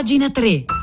pagina 3.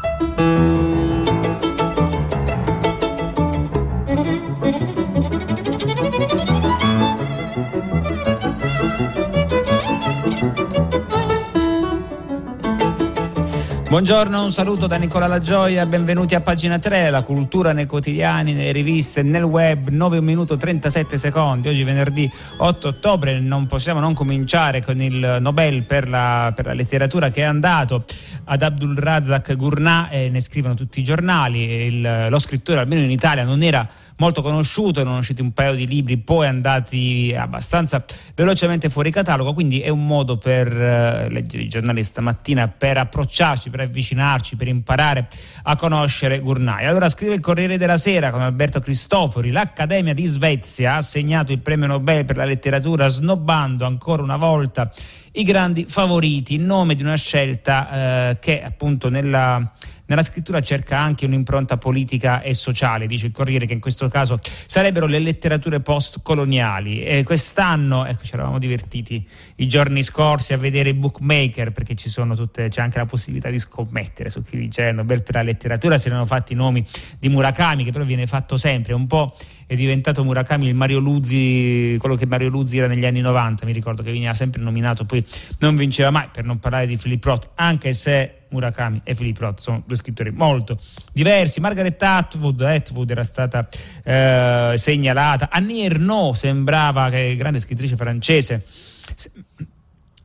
Buongiorno, un saluto da Nicola Lagioia, benvenuti a pagina 3, la cultura nei quotidiani, nelle riviste, nel web, 9 minuti 37 secondi. Oggi venerdì 8 ottobre non possiamo non cominciare con il Nobel per la, per la letteratura che è andato ad Abdul Razak Gurnah e ne scrivono tutti i giornali. Il, lo scrittore, almeno in Italia, non era molto conosciuto, non usciti un paio di libri poi andati abbastanza velocemente fuori catalogo, quindi è un modo per eh, leggere i giornali stamattina, per approcciarci, per avvicinarci, per imparare a conoscere Gurnai. Allora scrive il Corriere della Sera con Alberto Cristofori, l'Accademia di Svezia ha assegnato il premio Nobel per la letteratura snobbando ancora una volta i grandi favoriti in nome di una scelta eh, che appunto nella nella scrittura cerca anche un'impronta politica e sociale, dice il Corriere, che in questo caso sarebbero le letterature post-coloniali. E quest'anno, ecco, ci eravamo divertiti i giorni scorsi a vedere i bookmaker, perché tutte, c'è anche la possibilità di scommettere su chi vince Nobel per la letteratura. Si erano fatti i nomi di Murakami, che però viene fatto sempre, un po' è diventato Murakami il Mario Luzzi, quello che Mario Luzzi era negli anni 90, mi ricordo che veniva sempre nominato, poi non vinceva mai, per non parlare di Philip Roth, anche se Murakami e Philip Roth sono due scrittori molto diversi. Margaret Atwood, Atwood era stata eh, segnalata. Annie Ernaux sembrava che grande scrittrice francese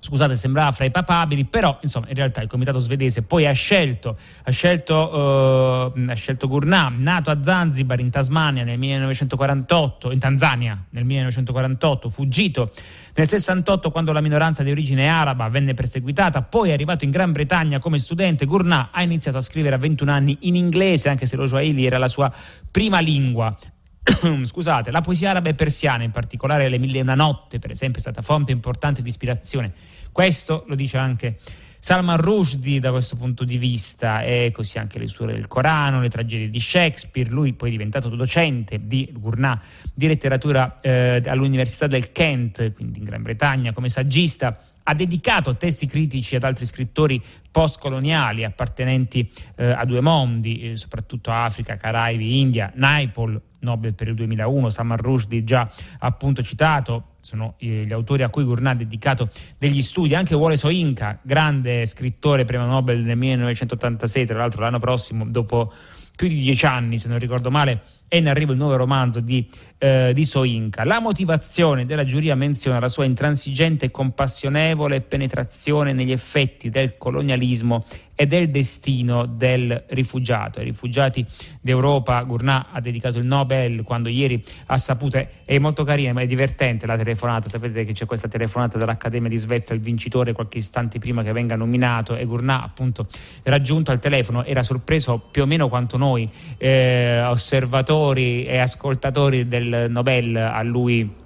scusate, sembrava fra i papabili, però insomma in realtà il comitato svedese poi ha scelto, ha scelto, uh, ha scelto Gurnam, nato a Zanzibar in Tasmania nel 1948, in Tanzania nel 1948, fuggito nel 68 quando la minoranza di origine araba venne perseguitata, poi è arrivato in Gran Bretagna come studente, Gurnà ha iniziato a scrivere a 21 anni in inglese, anche se lo Swahili era la sua prima lingua. Scusate, la poesia araba e persiana, in particolare Le Mille e una notte, per esempio, è stata fonte importante di ispirazione. Questo lo dice anche Salman Rushdie da questo punto di vista e così anche le suore del Corano, le tragedie di Shakespeare, lui poi è diventato docente di Gurnah di letteratura eh, all'Università del Kent, quindi in Gran Bretagna, come saggista ha dedicato testi critici ad altri scrittori postcoloniali appartenenti eh, a due mondi, eh, soprattutto Africa, Caraibi, India, Naipaul, Nobel per il 2001, Salman Rushdie già appunto citato, sono eh, gli autori a cui Gurnah ha dedicato degli studi, anche Wole Soyinka, grande scrittore premio Nobel nel 1986, tra l'altro l'anno prossimo, dopo più di dieci anni se non ricordo male, è in arrivo il nuovo romanzo di eh, di Soinca. La motivazione della giuria menziona la sua intransigente e compassionevole penetrazione negli effetti del colonialismo e del destino del rifugiato. Ai rifugiati d'Europa Gurnà ha dedicato il Nobel quando ieri ha saputo, è molto carina ma è divertente la telefonata, sapete che c'è questa telefonata dall'Accademia di Svezia, il vincitore qualche istante prima che venga nominato e Gurnà appunto raggiunto al telefono era sorpreso più o meno quanto noi eh, osservatori e ascoltatori del Nobel a lui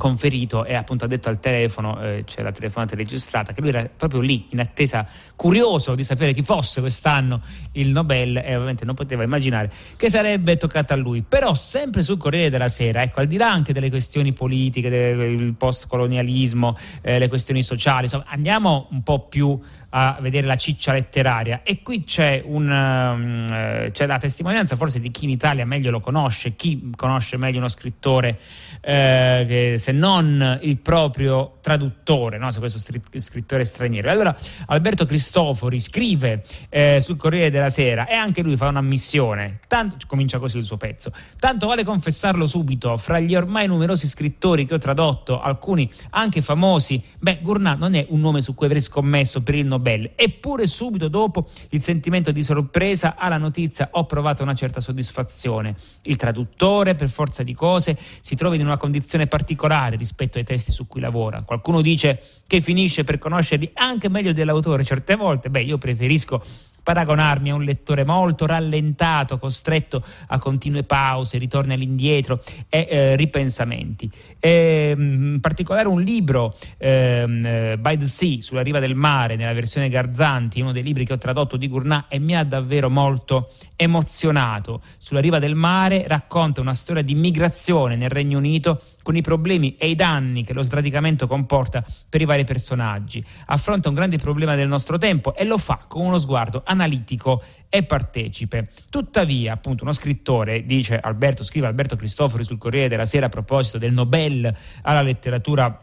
conferito e appunto ha detto al telefono, eh, c'è la telefonata registrata, che lui era proprio lì in attesa, curioso di sapere chi fosse quest'anno il Nobel e ovviamente non poteva immaginare che sarebbe toccata a lui. Però sempre sul Corriere della Sera, ecco, al di là anche delle questioni politiche, del postcolonialismo, eh, le questioni sociali, insomma, andiamo un po' più a vedere la ciccia letteraria e qui c'è, un, um, eh, c'è la testimonianza forse di chi in Italia meglio lo conosce, chi conosce meglio uno scrittore eh, che, se non il proprio traduttore, no? se questo scrittore straniero. Allora Alberto Cristofori scrive eh, sul Corriere della Sera e anche lui fa un'ammissione, tanto, comincia così il suo pezzo, tanto vale confessarlo subito, fra gli ormai numerosi scrittori che ho tradotto, alcuni anche famosi, beh Gurnà non è un nome su cui avrei scommesso per il Nobel Nobel. Eppure subito dopo il sentimento di sorpresa alla notizia ho provato una certa soddisfazione. Il traduttore, per forza di cose, si trova in una condizione particolare rispetto ai testi su cui lavora. Qualcuno dice che finisce per conoscerli anche meglio dell'autore certe volte. Beh, io preferisco paragonarmi a un lettore molto rallentato, costretto a continue pause, ritorni all'indietro e eh, ripensamenti. E, mm, in particolare un libro, ehm, eh, By the Sea, sulla riva del mare, nella versione Garzanti, uno dei libri che ho tradotto di Gournat e mi ha davvero molto emozionato. Sulla riva del mare racconta una storia di migrazione nel Regno Unito con i problemi e i danni che lo sradicamento comporta per i vari personaggi. Affronta un grande problema del nostro tempo e lo fa con uno sguardo analitico e partecipe. Tuttavia, appunto, uno scrittore, dice Alberto, scrive Alberto Cristofori sul Corriere della Sera a proposito del Nobel alla letteratura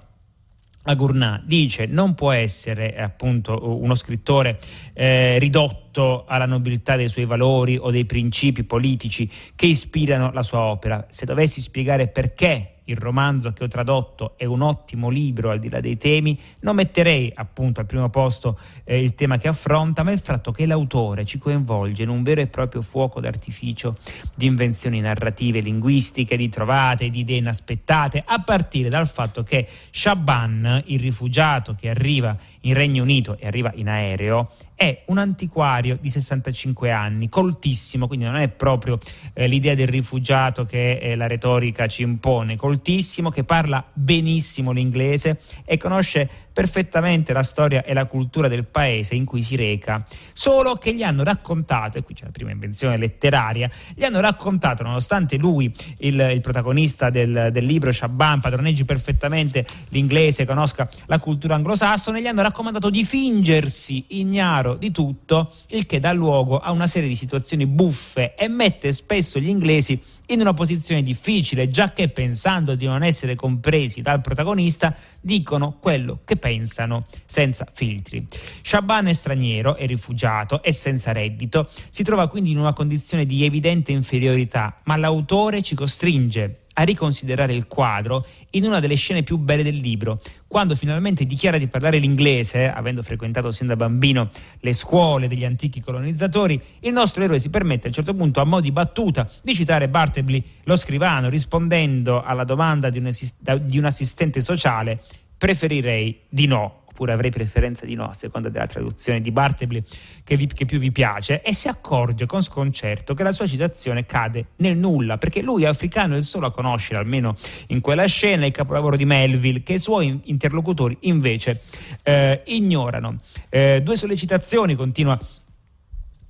a Gournat dice non può essere appunto uno scrittore eh, ridotto alla nobiltà dei suoi valori o dei principi politici che ispirano la sua opera. Se dovessi spiegare perché il romanzo che ho tradotto è un ottimo libro al di là dei temi, non metterei appunto al primo posto eh, il tema che affronta, ma il fatto che l'autore ci coinvolge in un vero e proprio fuoco d'artificio di invenzioni narrative, linguistiche, di trovate, di idee inaspettate, a partire dal fatto che Shaban, il rifugiato che arriva in Regno Unito e arriva in aereo, è un antiquario di 65 anni, coltissimo, quindi non è proprio eh, l'idea del rifugiato che eh, la retorica ci impone, coltissimo, che parla benissimo l'inglese e conosce perfettamente la storia e la cultura del paese in cui si reca, solo che gli hanno raccontato, e qui c'è la prima invenzione letteraria, gli hanno raccontato, nonostante lui, il, il protagonista del, del, libro Shaban, padroneggi perfettamente l'inglese, conosca la cultura anglosassone, gli hanno raccomandato di fingersi ignaro di tutto, il che dà luogo a una serie di situazioni buffe e mette spesso gli inglesi in una posizione difficile, già che pensando di non essere compresi dal protagonista, dicono quello che pensano senza filtri. Shaban è straniero, è rifugiato, è senza reddito, si trova quindi in una condizione di evidente inferiorità, ma l'autore ci costringe a riconsiderare il quadro in una delle scene più belle del libro, quando finalmente dichiara di parlare l'inglese, avendo frequentato sin da bambino le scuole degli antichi colonizzatori, il nostro eroe si permette a un certo punto, a mo' di battuta, di citare Bartleby, lo scrivano, rispondendo alla domanda di un, assist- di un assistente sociale, preferirei di no oppure avrei preferenza di no, a seconda della traduzione di Bartleby che, vi, che più vi piace, e si accorge con sconcerto che la sua citazione cade nel nulla, perché lui è africano e il solo a conoscere, almeno in quella scena, il capolavoro di Melville, che i suoi interlocutori invece eh, ignorano. Eh, due sollecitazioni, continua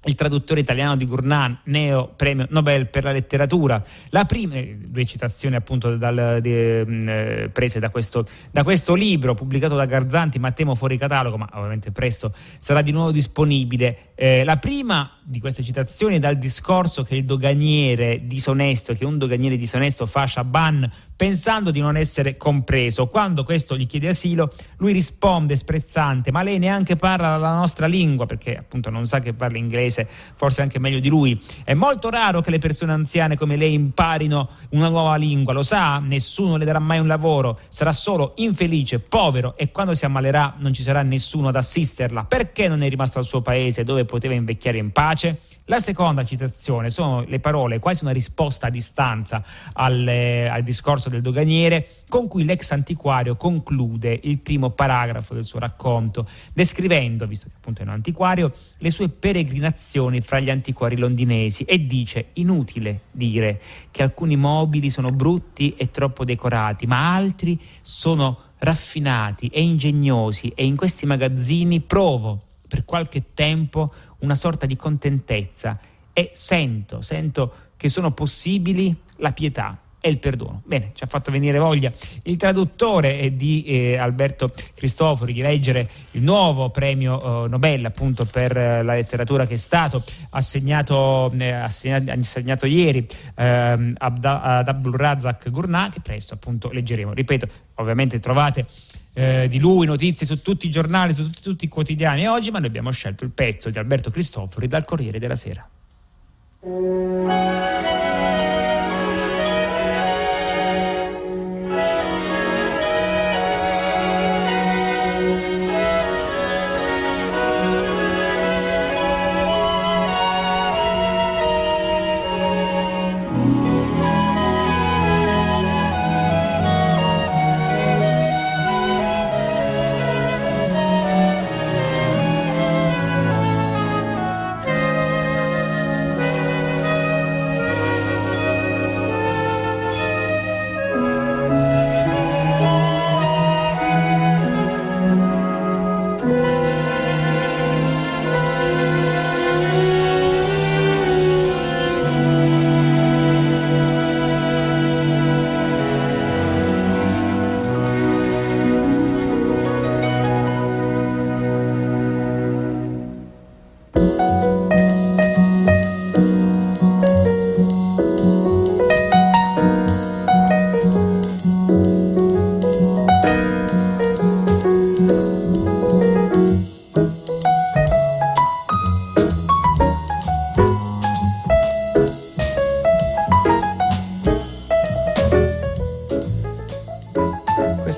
il traduttore italiano di Gurnàn, neo premio Nobel per la letteratura. La prima, eh, due citazioni appunto dal, di, mm, eh, prese da questo, da questo, libro pubblicato da Garzanti, ma temo fuori catalogo, ma ovviamente presto sarà di nuovo disponibile. Eh, la prima di queste citazioni dal discorso che il doganiere disonesto, che un doganiere disonesto fa a Shaban pensando di non essere compreso. Quando questo gli chiede asilo, lui risponde sprezzante, ma lei neanche parla la nostra lingua, perché appunto non sa che parla inglese, forse anche meglio di lui. È molto raro che le persone anziane come lei imparino una nuova lingua, lo sa, nessuno le darà mai un lavoro, sarà solo infelice, povero e quando si ammalerà non ci sarà nessuno ad assisterla. Perché non è rimasto al suo paese dove poteva invecchiare in pace? pace. La seconda citazione sono le parole, quasi una risposta a distanza al, eh, al discorso del doganiere, con cui l'ex antiquario conclude il primo paragrafo del suo racconto, descrivendo, visto che appunto è un antiquario, le sue peregrinazioni fra gli antiquari londinesi e dice inutile dire che alcuni mobili sono brutti e troppo decorati, ma altri sono raffinati e ingegnosi e in questi magazzini provo per qualche tempo una sorta di contentezza e sento, sento che sono possibili la pietà e il perdono. Bene, ci ha fatto venire voglia il traduttore di eh, Alberto Cristofori di leggere il nuovo premio eh, Nobel appunto per eh, la letteratura che è stato assegnato, eh, assegnato, assegnato ieri ehm, ad, ad Abdul Gurnah che presto appunto leggeremo. Ripeto, ovviamente trovate eh, di lui, notizie su tutti i giornali, su tutti, tutti, i quotidiani oggi, ma noi abbiamo scelto il pezzo di Alberto Cristofori dal Corriere della Sera.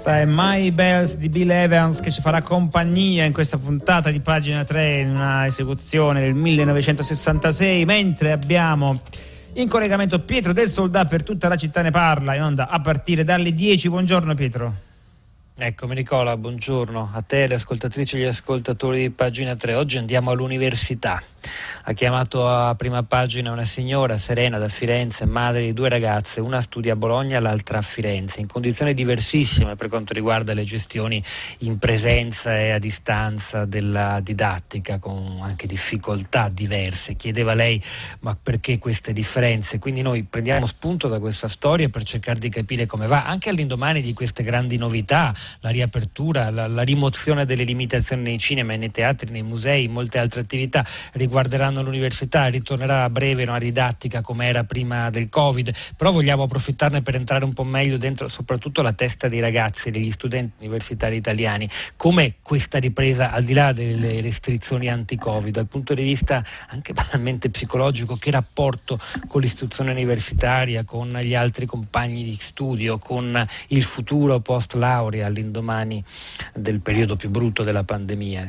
Questa è My Bells di Bill Evans che ci farà compagnia in questa puntata di pagina 3 in una esecuzione del 1966, mentre abbiamo in collegamento Pietro del Soldà per tutta la città ne parla in onda a partire dalle 10. Buongiorno Pietro. Eccomi Nicola, buongiorno a te, le ascoltatrici e gli ascoltatori di pagina 3. Oggi andiamo all'università. Ha chiamato a prima pagina una signora, Serena, da Firenze, madre di due ragazze, una studia a Bologna, l'altra a Firenze, in condizioni diversissime per quanto riguarda le gestioni in presenza e a distanza della didattica, con anche difficoltà diverse. Chiedeva lei, ma perché queste differenze? Quindi noi prendiamo spunto da questa storia per cercare di capire come va, anche all'indomani di queste grandi novità la riapertura, la, la, rimozione delle limitazioni nei cinema, nei teatri, nei musei, molte altre attività riguarderanno l'università, ritornerà a breve una didattica come era prima del Covid, però vogliamo approfittarne per entrare un po' meglio dentro soprattutto la testa dei ragazzi, degli studenti universitari italiani. Come questa ripresa, al di là delle restrizioni anti-Covid, dal punto di vista anche banalmente psicologico, che rapporto con l'istruzione universitaria, con gli altri compagni di studio, con il futuro post laurea, all'indomani del periodo più brutto della pandemia.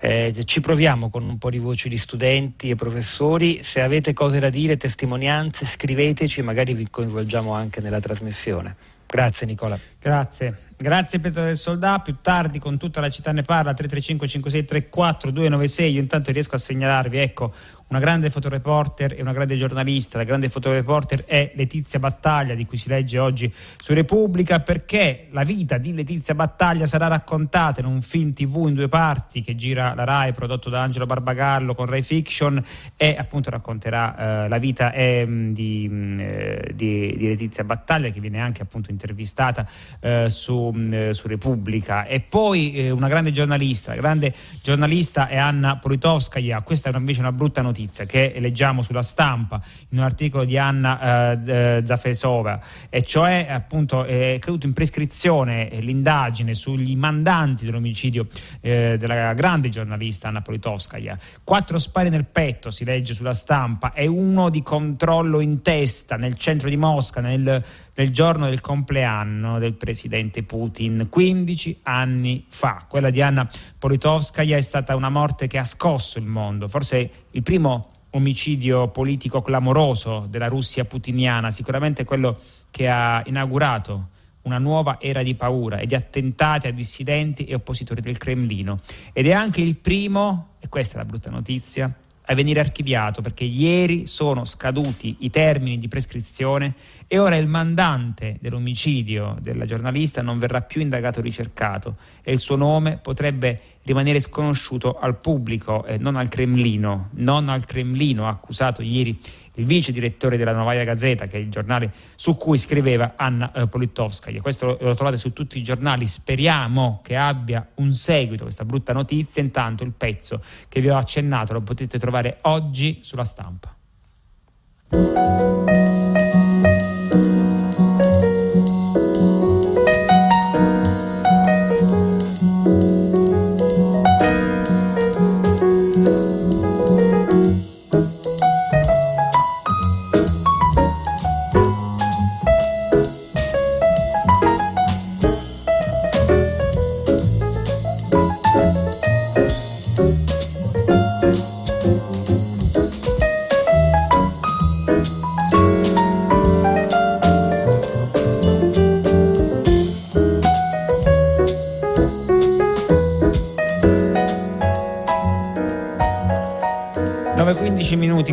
Eh, ci proviamo con un po' di voci di studenti e professori. Se avete cose da dire, testimonianze, scriveteci, magari vi coinvolgiamo anche nella trasmissione. Grazie Nicola. Grazie. Grazie Pietro del Soldà, più tardi con tutta la città ne parla 335 5634 296, io intanto riesco a segnalarvi, ecco, una grande fotoreporter e una grande giornalista. La grande fotoreporter è Letizia Battaglia, di cui si legge oggi su Repubblica, perché la vita di Letizia Battaglia sarà raccontata in un film TV in due parti che gira la RAI, prodotto da Angelo Barbagallo con Rai Fiction, e appunto racconterà eh, la vita eh, di, eh, di, di, Letizia Battaglia, che viene anche appunto intervistata eh, eh, su, Repubblica. E poi eh, una grande giornalista, grande giornalista è Anna Politovskaya, questa è invece una brutta notizia che leggiamo sulla stampa in un articolo di Anna eh, Zafesova, e cioè appunto è caduto in prescrizione l'indagine sugli mandanti dell'omicidio eh, della grande giornalista Anna Politovskaya. Quattro spari nel petto, si legge sulla stampa, e uno di controllo in testa nel centro di Mosca, nel nel giorno del compleanno del presidente Putin, 15 anni fa. Quella di Anna Politovskaya è stata una morte che ha scosso il mondo, forse il primo omicidio politico clamoroso della Russia putiniana, sicuramente quello che ha inaugurato una nuova era di paura e di attentati a dissidenti e oppositori del Cremlino. Ed è anche il primo, e questa è la brutta notizia, a venire archiviato perché ieri sono scaduti i termini di prescrizione e ora il mandante dell'omicidio della giornalista non verrà più indagato o ricercato e il suo nome potrebbe rimanere sconosciuto al pubblico e non al Cremlino. Non al Cremlino ha accusato ieri il vice direttore della Novaya Gazeta, che è il giornale su cui scriveva Anna eh, Politkovskaya. Questo lo, lo trovate su tutti i giornali. Speriamo che abbia un seguito questa brutta notizia. Intanto il pezzo che vi ho accennato lo potete trovare oggi sulla stampa.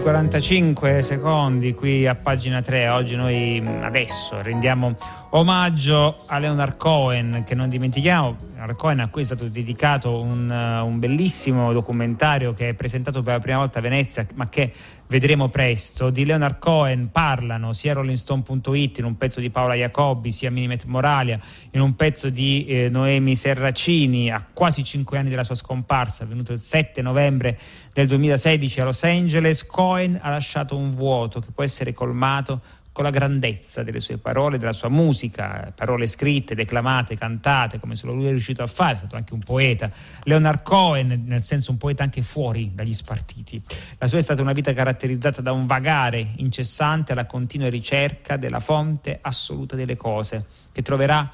45 secondi qui a pagina 3. Oggi noi adesso rendiamo omaggio a Leonard Cohen, che non dimentichiamo, Cohen a cui è stato dedicato un, un bellissimo documentario che è presentato per la prima volta a Venezia, ma che vedremo presto. Di Leonard Cohen parlano sia rollingstone.it in un pezzo di Paola Jacobi, sia Minimet Moralia in un pezzo di eh, Noemi Serracini a quasi cinque anni dalla sua scomparsa, avvenuto il 7 novembre del 2016 a Los Angeles. Cohen ha lasciato un vuoto che può essere colmato con la grandezza delle sue parole, della sua musica, parole scritte, declamate, cantate, come solo lui è riuscito a fare, è stato anche un poeta. Leonard Cohen, nel senso un poeta anche fuori dagli spartiti. La sua è stata una vita caratterizzata da un vagare incessante alla continua ricerca della fonte assoluta delle cose, che troverà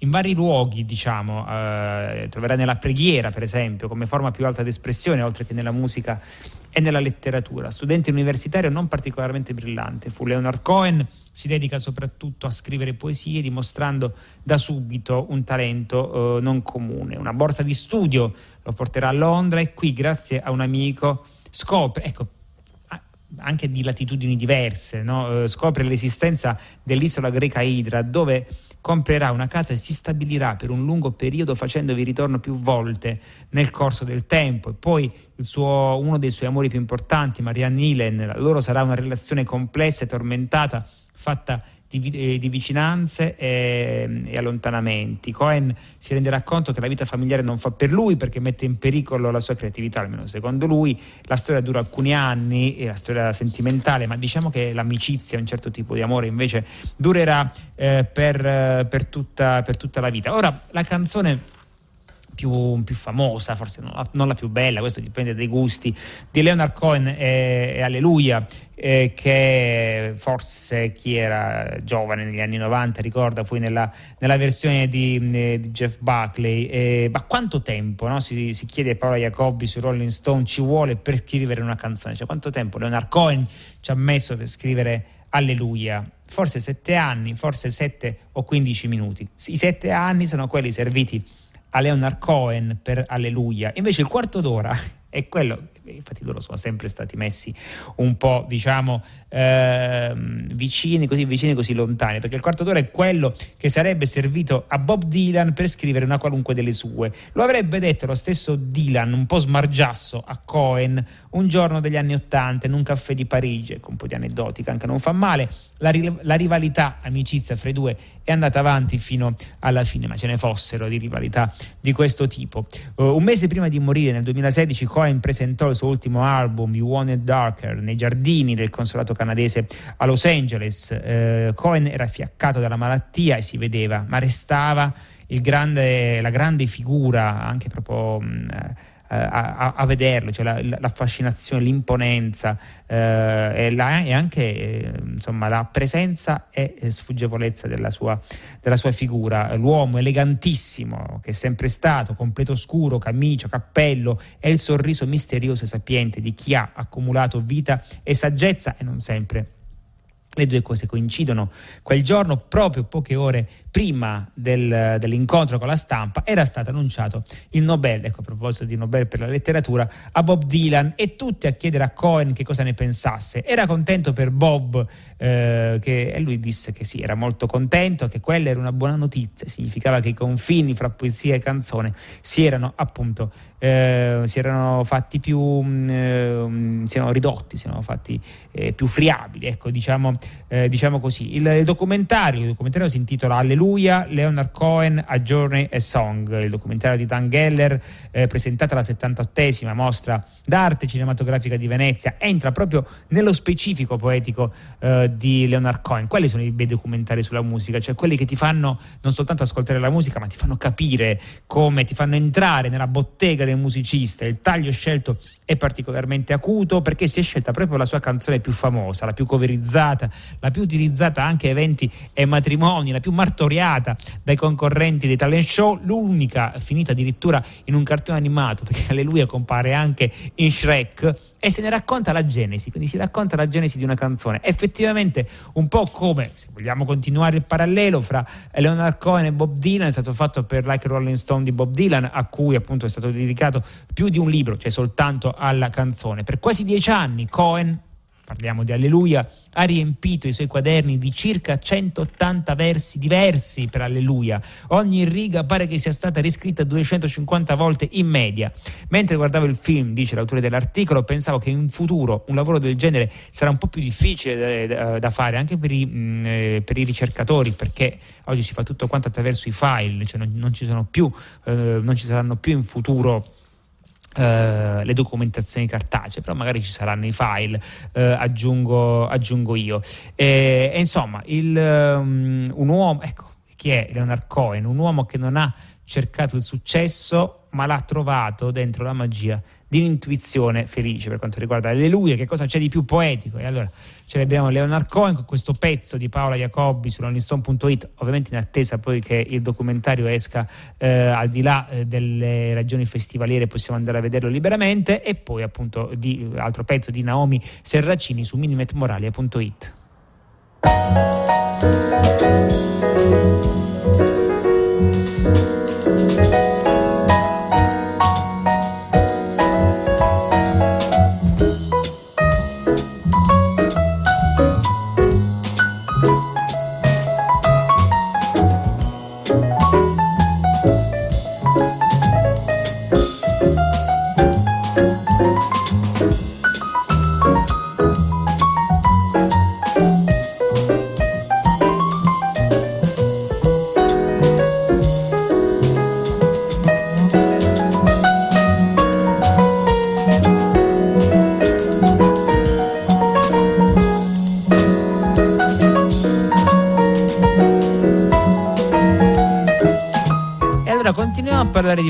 in vari luoghi, diciamo, eh, troverai nella preghiera, per esempio, come forma più alta d'espressione, oltre che nella musica e nella letteratura. Studente universitario non particolarmente brillante, fu Leonard Cohen, si dedica soprattutto a scrivere poesie, dimostrando da subito un talento eh, non comune. Una borsa di studio lo porterà a Londra e qui, grazie a un amico, scopre, ecco, anche di latitudini diverse, no? Eh, scopre l'esistenza dell'isola greca Idra, dove comprerà una casa e si stabilirà per un lungo periodo facendovi ritorno più volte nel corso del tempo. E poi suo, uno dei suoi amori più importanti, Marianne Nilen, loro sarà una relazione complessa e tormentata fatta di, eh, di vicinanze e, e, allontanamenti. Cohen si renderà conto che la vita familiare non fa per lui perché mette in pericolo la sua creatività, almeno secondo lui. La storia dura alcuni anni, la storia sentimentale, ma diciamo che l'amicizia, un certo tipo di amore invece durerà eh, per, per, tutta, per tutta la vita. Ora, la canzone più, più famosa, forse non la, non la, più bella, questo dipende dai gusti, di Leonard Cohen e, e Alleluia, eh, che forse chi era giovane negli anni 90 ricorda poi nella, nella versione di, eh, di, Jeff Buckley. Eh, ma quanto tempo, no? si, si, chiede Paolo Jacobi su Rolling Stone, ci vuole per scrivere una canzone? Cioè, quanto tempo Leonard Cohen ci ha messo per scrivere Alleluia? Forse sette anni, forse sette o quindici minuti. I sette anni sono quelli serviti a Leonard Cohen per Alleluia. Invece il quarto d'ora è quello infatti loro sono sempre stati messi un po' diciamo eh, vicini così vicini così lontani perché il quarto d'ora è quello che sarebbe servito a Bob Dylan per scrivere una qualunque delle sue. Lo avrebbe detto lo stesso Dylan un po' smargiasso a Cohen un giorno degli anni Ottanta in un caffè di Parigi con un po' di aneddotica anche non fa male. La, la rivalità amicizia fra i due è andata avanti fino alla fine ma ce ne fossero di rivalità di questo tipo. Uh, un mese prima di morire nel 2016 Cohen presentò il suo ultimo album, You Want It Darker, nei giardini del consolato canadese a Los Angeles. Eh, Cohen era fiaccato dalla malattia e si vedeva, ma restava grande, la grande figura, anche proprio... Mh, a, a, vederlo, cioè la, la, fascinazione, l'imponenza eh, e, la, e, anche eh, insomma, la presenza e sfuggevolezza della sua, della sua, figura. L'uomo elegantissimo che è sempre stato, completo scuro, camicia, cappello e il sorriso misterioso e sapiente di chi ha accumulato vita e saggezza e non sempre le due cose coincidono. Quel giorno, proprio poche ore prima del, dell'incontro con la stampa, era stato annunciato il Nobel, ecco a proposito di Nobel per la letteratura, a Bob Dylan e tutti a chiedere a Cohen che cosa ne pensasse. Era contento per Bob eh, che, e lui disse che sì, era molto contento, che quella era una buona notizia, significava che i confini fra poesia e canzone si erano appunto eh, si erano fatti più mm, eh, si erano ridotti, si erano fatti eh, più friabili, ecco, diciamo, eh, diciamo così. Il, documentario, il documentario si intitola Alleluia, Leonard Cohen, A Journey a Song, il documentario di Dan Geller, eh, presentato alla 78esima mostra d'arte cinematografica di Venezia, entra proprio nello specifico poetico eh, di Leonard Cohen. Quelli sono i bei documentari sulla musica, cioè quelli che ti fanno non soltanto ascoltare la musica, ma ti fanno capire come, ti fanno entrare nella bottega del musicista. Il taglio scelto è particolarmente acuto perché si è scelta proprio la sua canzone più famosa, la più coverizzata, la più utilizzata anche a eventi e matrimoni, la più martoriata dai concorrenti dei talent show, l'unica finita addirittura in un cartone animato, perché Alleluia compare anche in Shrek e se ne racconta la genesi, quindi si racconta la genesi di una canzone. Effettivamente un po' come, se vogliamo continuare il parallelo fra Leonard Cohen e Bob Dylan, è stato fatto per Like Rolling Stone di Bob Dylan, a cui appunto è stato dedicato più di un libro, cioè soltanto alla canzone. Per quasi dieci anni Cohen parliamo di Alleluia, ha riempito i suoi quaderni di circa 180 versi diversi per Alleluia. Ogni riga pare che sia stata riscritta 250 volte in media. Mentre guardavo il film, dice l'autore dell'articolo, pensavo che in futuro un lavoro del genere sarà un po' più difficile da, da fare anche per i, mh, mm, eh, per i, ricercatori, perché oggi si fa tutto quanto attraverso i file, cioè non, non ci, più, eh, non ci saranno più in futuro Uh, le documentazioni cartacee, però magari ci saranno i file, uh, aggiungo, aggiungo, io. E, e insomma, il, um, un uomo, ecco, chi è Leonard Cohen? Un uomo che non ha cercato il successo, ma l'ha trovato dentro la magia di un'intuizione felice per quanto riguarda Alleluia, che cosa c'è di più poetico? E allora celebriamo Leonard Cohen con questo pezzo di Paola Jacobbi su rollingstone.it, ovviamente in attesa poi che il documentario esca eh, al di là eh, delle ragioni festivaliere, possiamo andare a vederlo liberamente, e poi appunto di altro pezzo di Naomi Serracini su minimetmoralia.it.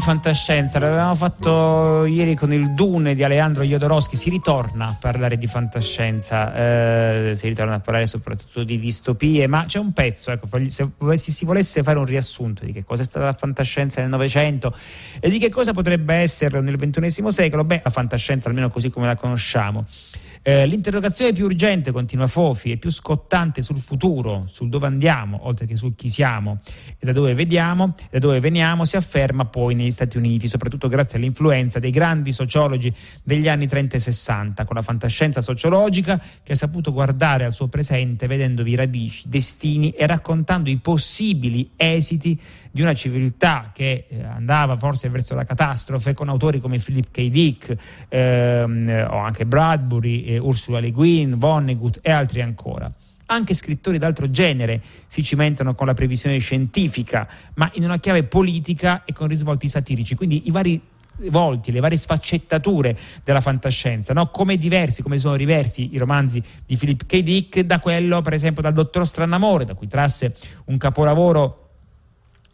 fantascienza, l'avevamo fatto ieri con il Dune di Aleandro Jodorowsky, si ritorna a parlare di fantascienza, eh, si ritorna a parlare soprattutto di distopie, ma c'è un pezzo, ecco, se si volesse fare un riassunto di che cosa è stata la fantascienza nel Novecento e di che cosa potrebbe essere nel XXI secolo, beh, la fantascienza almeno così come la conosciamo. Eh, l'interrogazione più urgente, continua Fofi, e più scottante sul futuro, sul dove andiamo, oltre che sul chi siamo e da dove vediamo, da dove veniamo, si afferma poi negli Stati Uniti, soprattutto grazie all'influenza dei grandi sociologi degli anni 30 e 60, con la fantascienza sociologica che ha saputo guardare al suo presente vedendovi radici, destini e raccontando i possibili esiti di una civiltà che eh, andava forse verso la catastrofe con autori come Philip K. Dick ehm, o anche Bradbury, eh, Ursula Le Guin, Vonnegut e altri ancora. Anche scrittori d'altro genere si cimentano con la previsione scientifica, ma in una chiave politica e con risvolti satirici. Quindi i vari volti, le varie sfaccettature della fantascienza, no? come diversi, come sono diversi i romanzi di Philip K. Dick da quello, per esempio, dal Dottor Strannamore, da cui trasse un capolavoro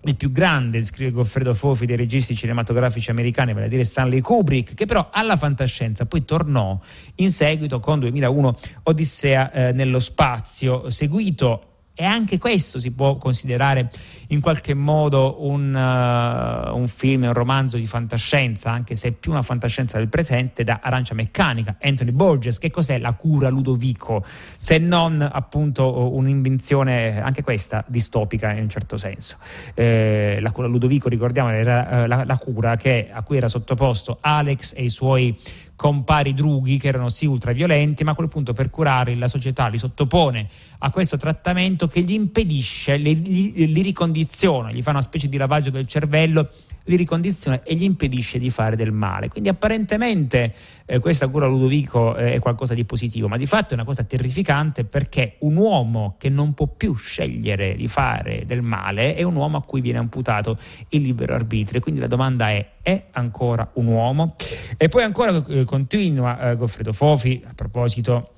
il più grande, scrive Goffredo Fofi, dei registi cinematografici americani, vale a dire Stanley Kubrick, che però alla fantascienza poi tornò in seguito con 2001 Odissea eh, nello spazio, seguito e anche questo si può considerare in qualche modo un, uh, un, film, un romanzo di fantascienza, anche se è più una fantascienza del presente, da Arancia Meccanica, Anthony Borges. Che cos'è la cura Ludovico? Se non appunto un'invenzione, anche questa, distopica in un certo senso. Eh, la cura Ludovico, ricordiamo, era uh, la, la, cura che, a cui era sottoposto Alex e i suoi compari drughi che erano sì ultraviolenti, ma a quel punto per curarli la società li sottopone a questo trattamento che gli impedisce, li, li, li ricondiziona, gli fa una specie di lavaggio del cervello li ricondiziona e gli impedisce di fare del male. Quindi apparentemente eh, questa cura Ludovico eh, è qualcosa di positivo, ma di fatto è una cosa terrificante perché un uomo che non può più scegliere di fare del male è un uomo a cui viene amputato il libero arbitrio. Quindi la domanda è, è ancora un uomo? E poi ancora eh, continua eh, Goffredo Fofi a proposito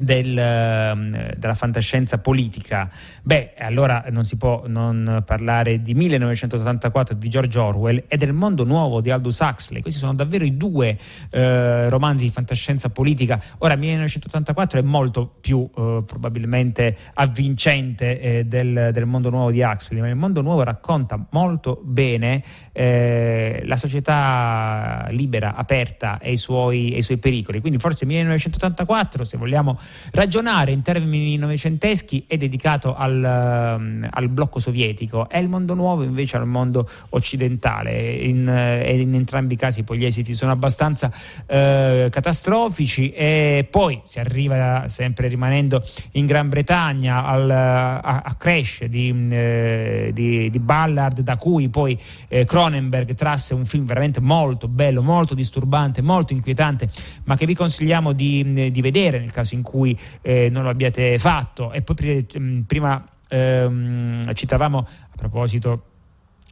del, ehm, della fantascienza politica, beh, allora non si può non parlare di 1984 di George Orwell e del mondo nuovo di Aldous Huxley. Questi sono davvero i due eh, romanzi di fantascienza politica. Ora, 1984 è molto più eh, probabilmente avvincente eh, del, del, mondo nuovo di Huxley, ma il mondo nuovo racconta molto bene eh, la società libera, aperta e i, suoi, e i suoi pericoli. Quindi forse 1984, se vogliamo Ragionare in termini novecenteschi è dedicato al, ehm, al blocco sovietico e il mondo nuovo invece al mondo occidentale. In, e in entrambi i casi poi gli esiti sono abbastanza eh, catastrofici e poi si arriva sempre rimanendo in Gran Bretagna al, a, a Crash di, eh, di, di, Ballard da cui poi eh, Cronenberg trasse un film veramente molto bello, molto disturbante, molto inquietante ma che vi consigliamo di, di vedere nel caso in cui cui eh, non lo abbiate fatto. E poi mm, prima ehm, citavamo a proposito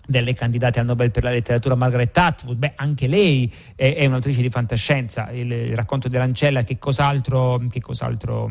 delle candidate al Nobel per la letteratura Margaret Atwood, beh anche lei è, è un'autrice di fantascienza, il, il racconto dell'ancella che cos'altro, che cos'altro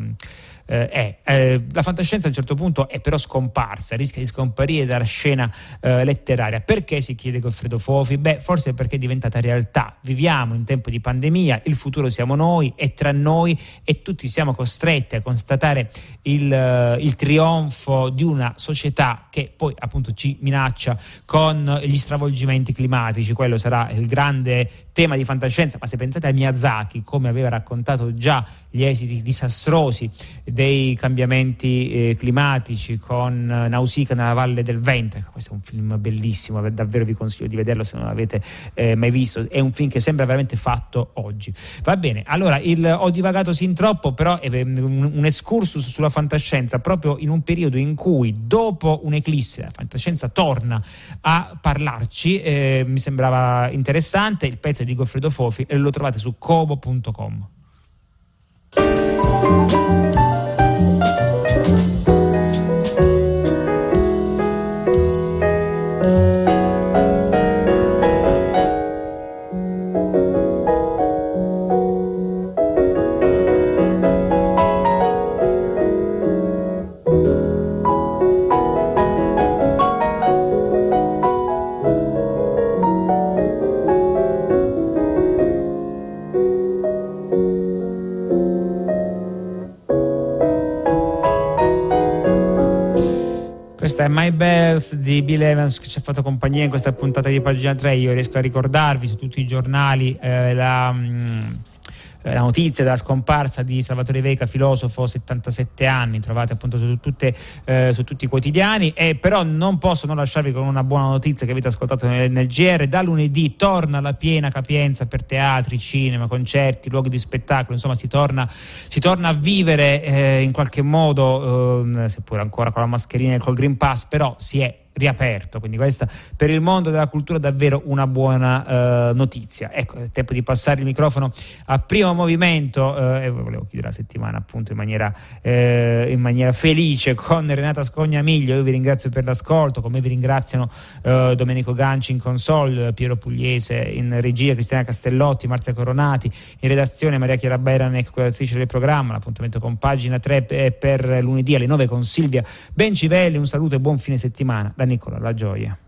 eh. Eh, la fantascienza a un certo punto è però scomparsa, rischia di scomparire dalla scena eh, letteraria. Perché si chiede Goffredo Fofi? Beh, forse perché è diventata realtà. Viviamo in tempo di pandemia, il futuro siamo noi, è tra noi e tutti siamo costretti a constatare il, eh, il trionfo di una società che poi appunto ci minaccia con gli stravolgimenti climatici. Quello sarà il grande tema di fantascienza, ma se pensate a Miyazaki, come aveva raccontato già gli esiti disastrosi dei cambiamenti eh, climatici con Nausicaa nella Valle del Vento, ecco, questo è un film bellissimo, davvero vi consiglio di vederlo se non l'avete eh, mai visto, è un film che sembra veramente fatto oggi. Va bene, allora il, ho divagato sin troppo, però è un, un excursus sulla fantascienza, proprio in un periodo in cui dopo un'eclisse la fantascienza torna a parlarci, eh, mi sembrava interessante, il pezzo di Goffredo Fofi e lo trovate su cobo.com. Bells di Bill Evans che ci ha fatto compagnia in questa puntata di pagina 3. Io riesco a ricordarvi su tutti i giornali eh, la. Mh, mm, la notizia della scomparsa di Salvatore Veca, filosofo, 77 anni, trovate appunto su, tutte, eh, su, tutti i quotidiani, e però non posso non lasciarvi con una buona notizia che avete ascoltato nel, nel GR, da lunedì torna la piena capienza per teatri, cinema, concerti, luoghi di spettacolo, insomma si torna, si torna a vivere eh, in qualche modo, eh, seppur ancora con la mascherina e col Green Pass, però si è riaperto, quindi questa per il mondo della cultura davvero una buona uh, notizia. Ecco, è tempo di passare il microfono a primo movimento uh, e volevo chiudere la settimana appunto in maniera, uh, in maniera felice con Renata Scognamiglio, io vi ringrazio per l'ascolto, come vi ringraziano Domenico Ganci in console, Piero Pugliese in regia, Cristiana Castellotti, Marzia Coronati, in redazione Maria Chiara Bairanec, curatrice del programma, l'appuntamento con pagina 3 per lunedì alle 9 con Silvia Bencivelli, un saluto e buon fine settimana. Da Nicola La Gioia.